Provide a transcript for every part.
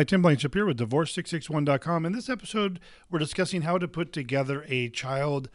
Hi, Tim Blankenship here with Divorce661.com. In this episode, we're discussing how to put together a child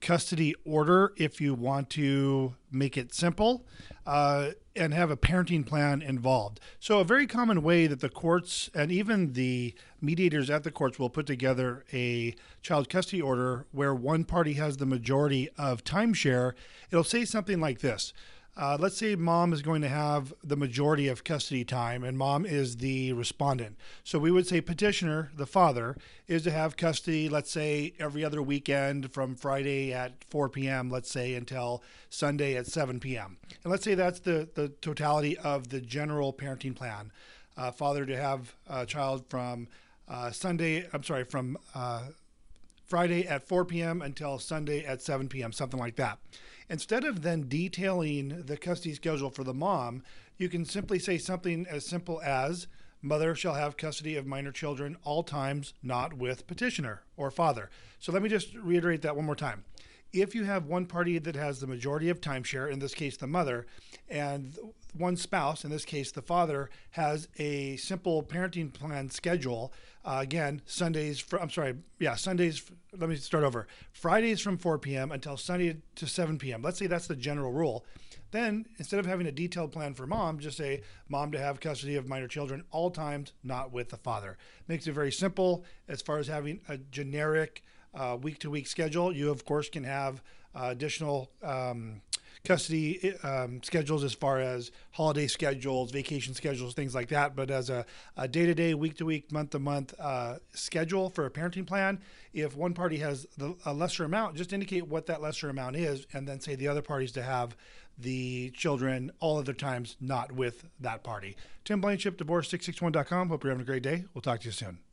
custody order if you want to make it simple uh, and have a parenting plan involved. So, a very common way that the courts and even the mediators at the courts will put together a child custody order where one party has the majority of timeshare, it'll say something like this uh, let's say mom is going to have the majority of custody time and mom is the respondent. So we would say petitioner, the father, is to have custody, let's say, every other weekend from Friday at 4 p.m., let's say, until Sunday at 7 p.m. And let's say that's the, the totality of the general parenting plan. Uh, father to have a child from uh, Sunday, I'm sorry, from uh, Friday at 4 p.m. until Sunday at 7 p.m., something like that. Instead of then detailing the custody schedule for the mom, you can simply say something as simple as mother shall have custody of minor children all times not with petitioner or father. So let me just reiterate that one more time if you have one party that has the majority of timeshare, in this case the mother, and one spouse, in this case the father, has a simple parenting plan schedule. Uh, again, Sundays. For, I'm sorry, yeah, Sundays. Let me start over. Fridays from 4 p.m. until Sunday to 7 p.m. Let's say that's the general rule. Then instead of having a detailed plan for mom, just say mom to have custody of minor children all times, not with the father. Makes it very simple as far as having a generic week to week schedule. You, of course, can have uh, additional um, custody um, schedules as far as holiday schedules, vacation schedules, things like that. But as a day to day, week to week, month to month uh, schedule for a parenting plan, if one party has the, a lesser amount, just indicate what that lesser amount is and then say the other parties to have the children all other times not with that party. Tim Blankenship, divorce661.com. Hope you're having a great day. We'll talk to you soon.